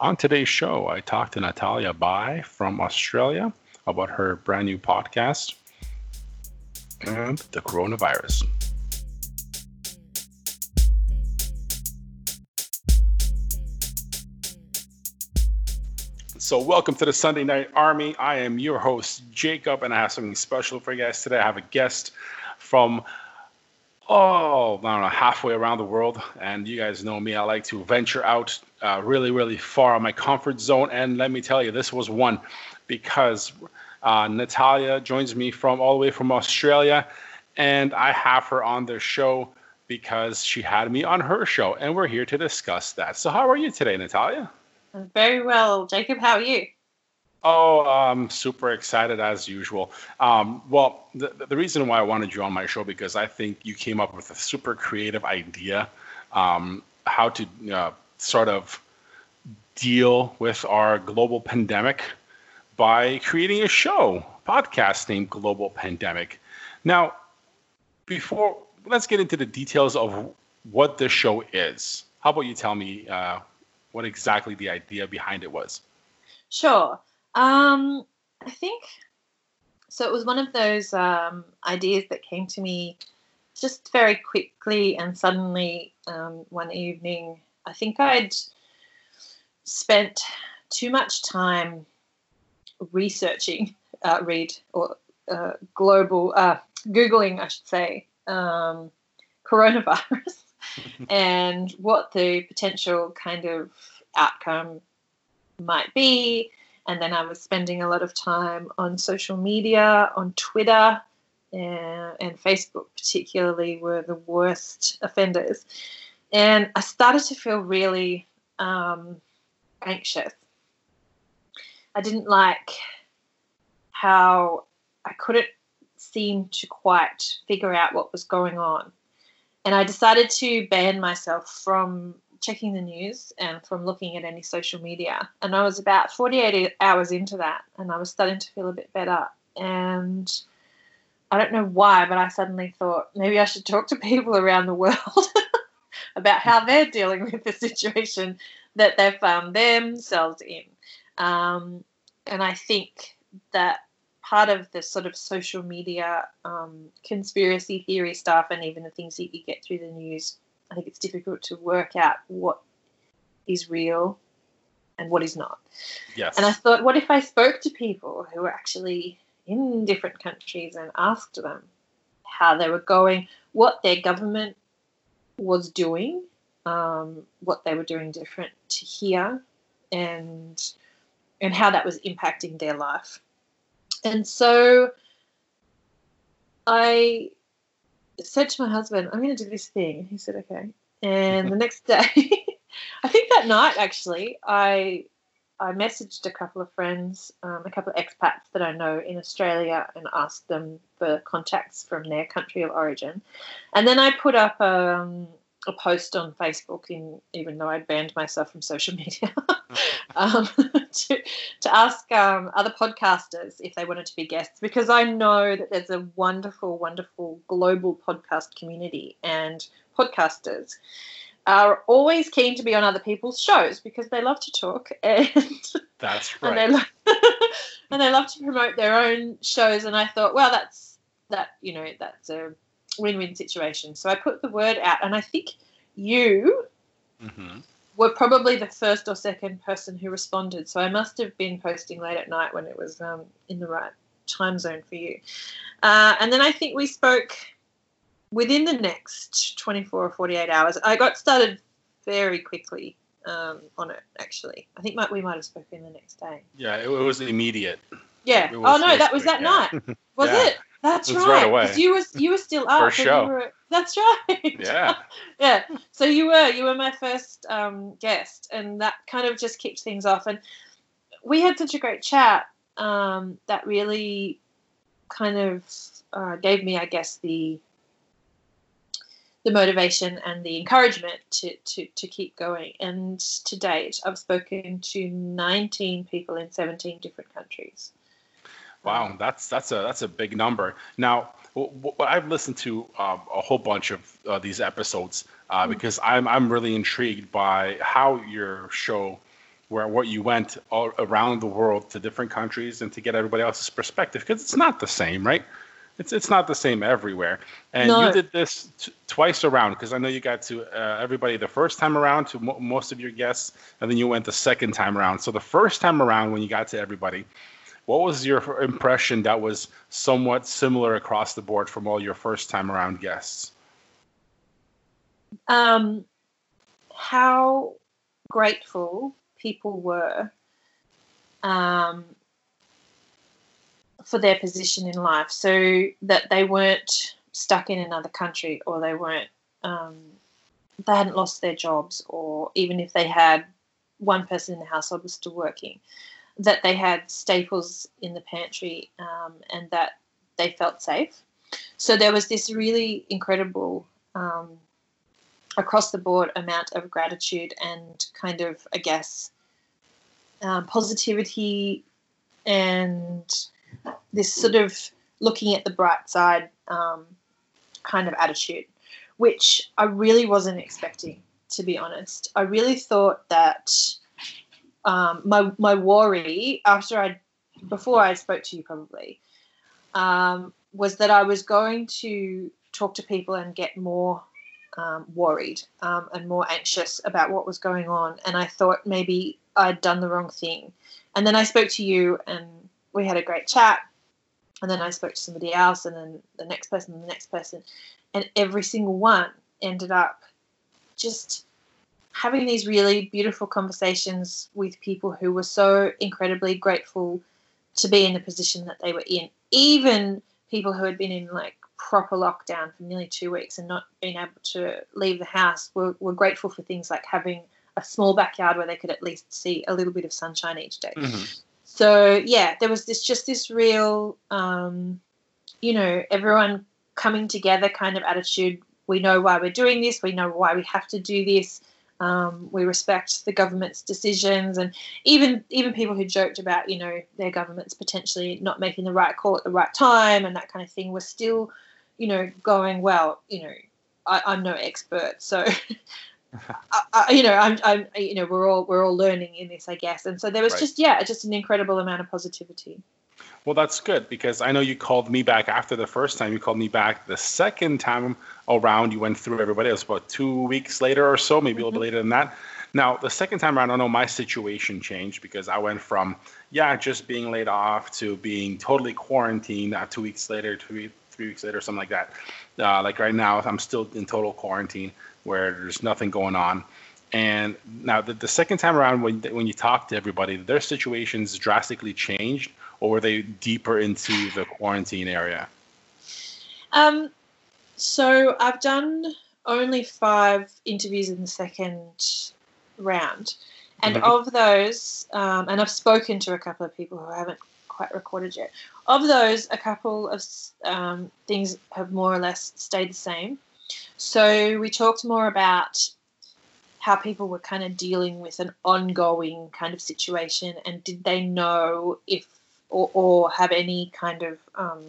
On today's show, I talked to Natalia Bye from Australia about her brand new podcast and the coronavirus. So, welcome to the Sunday Night Army. I am your host, Jacob, and I have something special for you guys today. I have a guest from, oh, I don't know, halfway around the world. And you guys know me, I like to venture out uh, really, really far on my comfort zone. And let me tell you, this was one because uh, Natalia joins me from all the way from Australia, and I have her on the show because she had me on her show, and we're here to discuss that. So, how are you today, Natalia? Very well, Jacob. How are you? Oh, I'm super excited as usual. Um, well, the, the reason why I wanted you on my show because I think you came up with a super creative idea um, how to uh, sort of deal with our global pandemic by creating a show, podcast named Global Pandemic. Now, before let's get into the details of what this show is. How about you tell me uh, what exactly the idea behind it was. Sure. Um, I think so. It was one of those um, ideas that came to me just very quickly and suddenly um, one evening. I think I'd spent too much time researching, uh, read or uh, global, uh, googling, I should say, um, coronavirus and what the potential kind of outcome might be. And then I was spending a lot of time on social media, on Twitter, and, and Facebook, particularly, were the worst offenders. And I started to feel really um, anxious. I didn't like how I couldn't seem to quite figure out what was going on. And I decided to ban myself from checking the news and from looking at any social media. And I was about 48 hours into that and I was starting to feel a bit better. And I don't know why, but I suddenly thought maybe I should talk to people around the world about how they're dealing with the situation that they've found themselves in. Um, and I think that part of the sort of social media um, conspiracy theory stuff and even the things that you get through the news, I think it's difficult to work out what is real and what is not. Yes. And I thought, what if I spoke to people who were actually in different countries and asked them how they were going, what their government was doing, um, what they were doing different to here, and and how that was impacting their life. And so I said to my husband, I'm going to do this thing. He said, okay. And the next day, I think that night actually, I I messaged a couple of friends, um, a couple of expats that I know in Australia, and asked them for contacts from their country of origin. And then I put up um, a post on Facebook, in, even though I'd banned myself from social media, um, to, to ask um, other podcasters if they wanted to be guests, because I know that there's a wonderful, wonderful global podcast community, and podcasters are always keen to be on other people's shows because they love to talk and that's right. and they, lo- and they love to promote their own shows. And I thought, well, that's that you know that's a win-win situation. So I put the word out, and I think you mm-hmm. Were probably the first or second person who responded. So I must have been posting late at night when it was um, in the right time zone for you. Uh, and then I think we spoke within the next 24 or 48 hours. I got started very quickly um, on it, actually. I think we might have spoken the next day. Yeah, it, was immediate. Yeah. Was oh, no, that was that night. Was yeah. it? That's right. right you was you were still up. First show. Were, that's right. Yeah. yeah. So you were you were my first um, guest, and that kind of just kicked things off. And we had such a great chat um, that really kind of uh, gave me, I guess, the the motivation and the encouragement to, to, to keep going. And to date, I've spoken to 19 people in 17 different countries. Wow, that's that's a that's a big number. Now, I've listened to uh, a whole bunch of uh, these episodes uh, mm because I'm I'm really intrigued by how your show where what you went all around the world to different countries and to get everybody else's perspective because it's not the same, right? It's it's not the same everywhere. And no. you did this t- twice around because I know you got to uh, everybody the first time around to mo- most of your guests, and then you went the second time around. So the first time around when you got to everybody, what was your impression that was somewhat similar across the board from all your first time around guests? Um, how grateful people were um, for their position in life, so that they weren't stuck in another country or they weren't um, they hadn't lost their jobs, or even if they had one person in the household was still working, that they had staples in the pantry um, and that they felt safe. So there was this really incredible um, across the board amount of gratitude and kind of, I guess, um, positivity and this sort of looking at the bright side um, kind of attitude, which I really wasn't expecting, to be honest. I really thought that um, my my worry after I before I spoke to you probably um, was that I was going to talk to people and get more um, worried um, and more anxious about what was going on. And I thought maybe I'd done the wrong thing. And then I spoke to you and we had a great chat. And then I spoke to somebody else and then the next person and the next person. And every single one ended up just having these really beautiful conversations with people who were so incredibly grateful to be in the position that they were in. Even people who had been in like proper lockdown for nearly two weeks and not being able to leave the house were, were grateful for things like having a small backyard where they could at least see a little bit of sunshine each day. Mm-hmm. So yeah, there was this just this real, um, you know, everyone coming together kind of attitude. We know why we're doing this. We know why we have to do this. Um, we respect the government's decisions, and even even people who joked about you know their governments potentially not making the right call at the right time and that kind of thing were still you know, going, well, you know, I, am no expert, so I, I, you know, I'm, I'm, you know, we're all we're all learning in this, I guess. And so there was right. just, yeah, just an incredible amount of positivity. Well, that's good because I know you called me back after the first time. You called me back the second time around. You went through everybody. It was about two weeks later or so, maybe mm-hmm. a little bit mm-hmm. later than that. Now, the second time around, I know my situation changed because I went from, yeah, just being laid off to being totally quarantined uh, two weeks later, two, three weeks later, something like that. Uh, like right now, I'm still in total quarantine where there's nothing going on. And now the, the second time around, when when you talk to everybody, their situations drastically changed, or were they deeper into the quarantine area? Um, so I've done only five interviews in the second round, and mm-hmm. of those, um, and I've spoken to a couple of people who haven't quite recorded yet. Of those, a couple of um, things have more or less stayed the same. So we talked more about how people were kind of dealing with an ongoing kind of situation and did they know if or, or have any kind of um,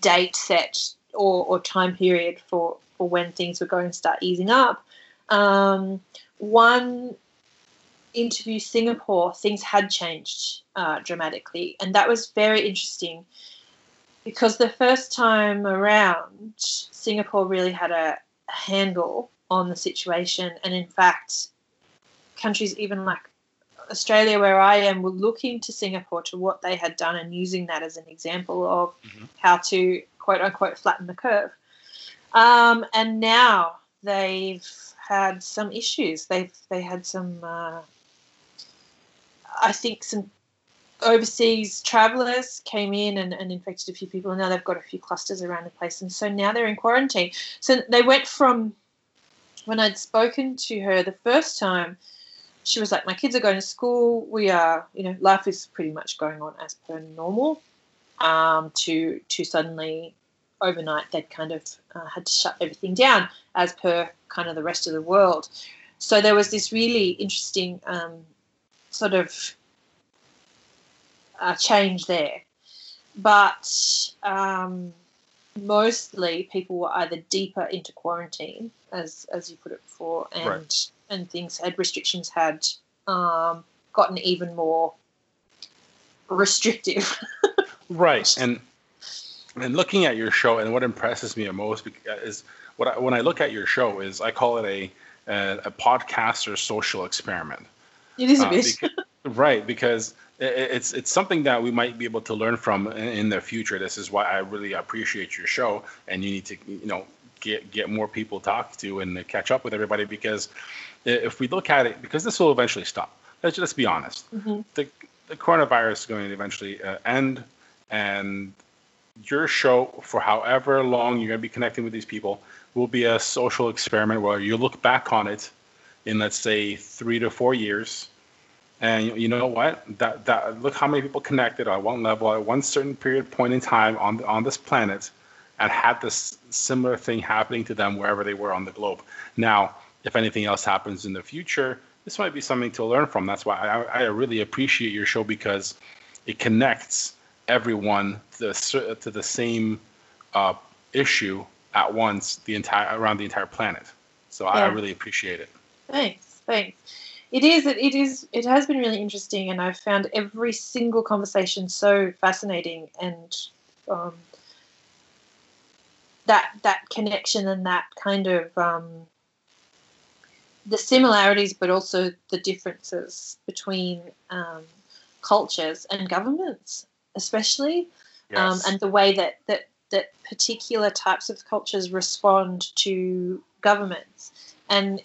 date set or, or, time period for, for when things were going to start easing up. Um, one interview Singapore, things had changed uh, dramatically, and that was very interesting because the first time around, Singapore really had a handle on the situation, and in fact, countries even like Australia, where I am, were looking to Singapore to what they had done and using that as an example of mm-hmm. how to quote unquote flatten the curve. Um, and now they've had some issues. They've they had some uh, I think some overseas travelers came in and, and infected a few people, and now they've got a few clusters around the place, and so now they're in quarantine. So they went from when I'd spoken to her the first time, she was like, "My kids are going to school. We are, you know, life is pretty much going on as per normal." Um, to to suddenly overnight they'd kind of uh, had to shut everything down as per kind of the rest of the world. So there was this really interesting um, sort of uh, change there. But um, mostly people were either deeper into quarantine, as as you put it before, and right. And things had restrictions had um, gotten even more restrictive. right, and and looking at your show, and what impresses me most is what I, when I look at your show is I call it a a, a podcaster social experiment. It is a uh, bit. Because, right, because it's it's something that we might be able to learn from in, the future. This is why I really appreciate your show, and you need to you know get get more people to talk to and catch up with everybody because if we look at it, because this will eventually stop. Let's just be honest. Mm-hmm. The the coronavirus is going to eventually uh, end, and your show for however long you're going to be connecting with these people will be a social experiment where you look back on it in let's say three to four years and you know what that that look how many people connected on one level at one certain period point in time on on this planet and had this similar thing happening to them wherever they were on the globe now if anything else happens in the future this might be something to learn from that's why i, I really appreciate your show because it connects everyone to the, to the same uh, issue at once the entire around the entire planet. So yeah. I really appreciate it. Thanks, thanks. It is. It, it is. It has been really interesting, and I've found every single conversation so fascinating, and um, that that connection and that kind of um, the similarities, but also the differences between um, cultures and governments especially, um, yes. um, and the way that, that that particular types of cultures respond to governments, and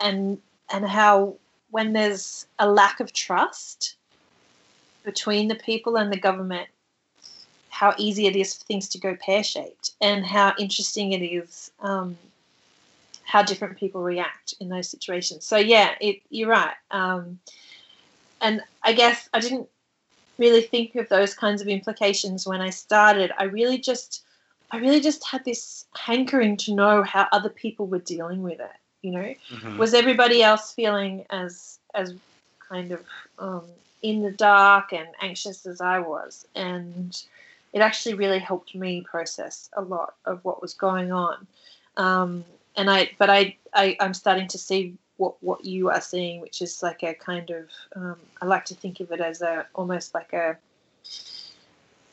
and and how when there's a lack of trust between the people and the government, how easy it is for things to go pear shaped, and how interesting it is um, how different people react in those situations. So yeah, it, you're right. Um, and I guess I didn't really think of those kinds of implications when I started. I really just I really just had this hankering to know how other people were dealing with it. You know, mm-hmm. was everybody else feeling as as kind of um, in the dark and anxious as I was? And it actually really helped me process a lot of what was going on. Um, and I, but I, I, I'm starting to see what what you are seeing, which is like a kind of um, I like to think of it as a almost like a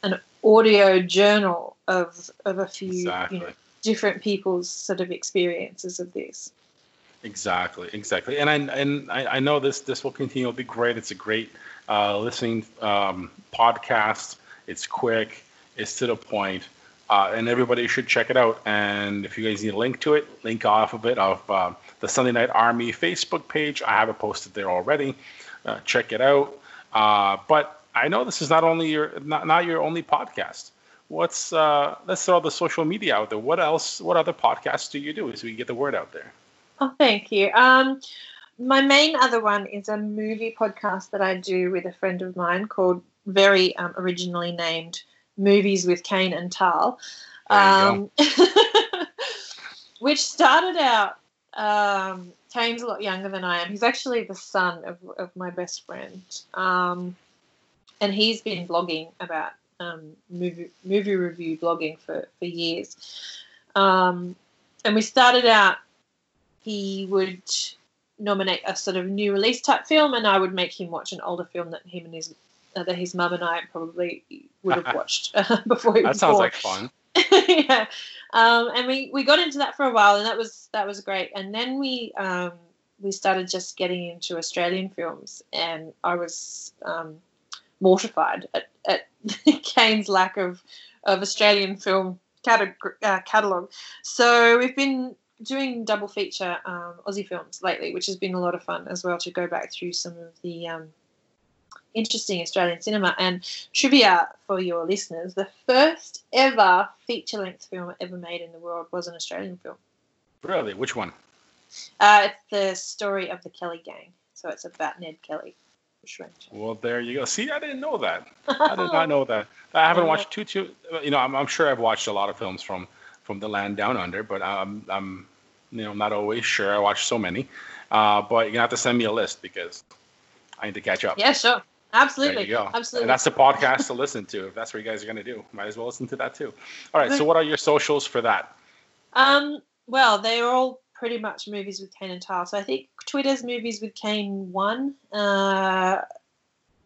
an audio journal of of a few exactly. you know, different people's sort of experiences of this. Exactly, exactly, and I and I, I know this this will continue. It'll be great. It's a great uh, listening um, podcast. It's quick. It's to the point. Uh, and everybody should check it out. And if you guys need a link to it, link off of it of uh, the Sunday Night Army Facebook page. I have it posted there already. Uh, check it out. Uh, but I know this is not only your not, not your only podcast. What's uh, let's throw the social media out there. What else? What other podcasts do you do so we get the word out there? Oh, thank you. Um, my main other one is a movie podcast that I do with a friend of mine called very um, originally named movies with Kane and Tal, um, which started out. Um, Kane's a lot younger than I am. He's actually the son of, of my best friend, um, and he's been blogging about um, movie movie review blogging for for years. Um, and we started out. He would nominate a sort of new release type film, and I would make him watch an older film that him and his that his mum and I probably would have watched uh, before he that was That sounds born. like fun. yeah, um, and we, we got into that for a while, and that was that was great. And then we um, we started just getting into Australian films, and I was um, mortified at, at Kane's lack of of Australian film uh, catalog. So we've been doing double feature um, Aussie films lately, which has been a lot of fun as well to go back through some of the um, interesting Australian cinema. And trivia for your listeners the first ever feature length film ever made in the world was an Australian film. Really? Which one? Uh, it's the story of the Kelly Gang. So it's about Ned Kelly. Well, there you go. See, I didn't know that. I did not know that. I haven't watched too, too. You know, I'm, I'm sure I've watched a lot of films from from the land down under, but I'm, I'm you know, not always sure. I watch so many. Uh, but you're gonna have to send me a list because I need to catch up. Yeah, sure. Absolutely. There you go. Absolutely. And that's the podcast to listen to if that's what you guys are going to do. Might as well listen to that too. All right. So, what are your socials for that? Um, well, they're all pretty much movies with Kane and Tal. So I think Twitter's movies with Kane one, uh,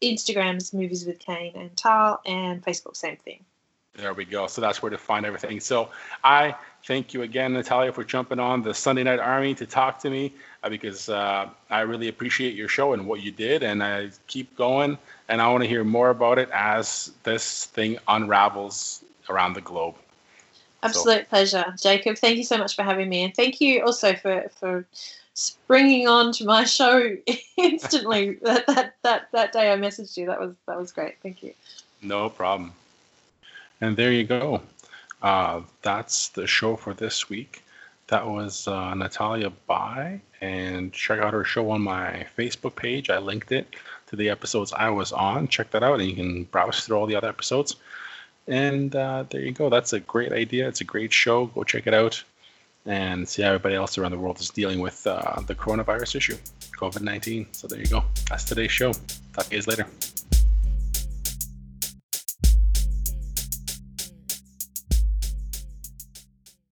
Instagram's movies with Kane and Tal, and Facebook same thing. There we go. So that's where to find everything. So I thank you again, Natalia, for jumping on the Sunday Night Army to talk to me uh, because uh, I really appreciate your show and what you did. And I keep going, and I want to hear more about it as this thing unravels around the globe. Absolute so. pleasure, Jacob. Thank you so much for having me, and thank you also for for springing on to my show instantly. that, that that that day I messaged you. That was that was great. Thank you. No problem. And there you go. Uh, that's the show for this week. That was uh, Natalia Bye, and check out her show on my Facebook page. I linked it to the episodes I was on. Check that out, and you can browse through all the other episodes. And uh, there you go. That's a great idea. It's a great show. Go check it out and see how everybody else around the world is dealing with uh, the coronavirus issue, COVID 19. So there you go. That's today's show. Talk to you guys later.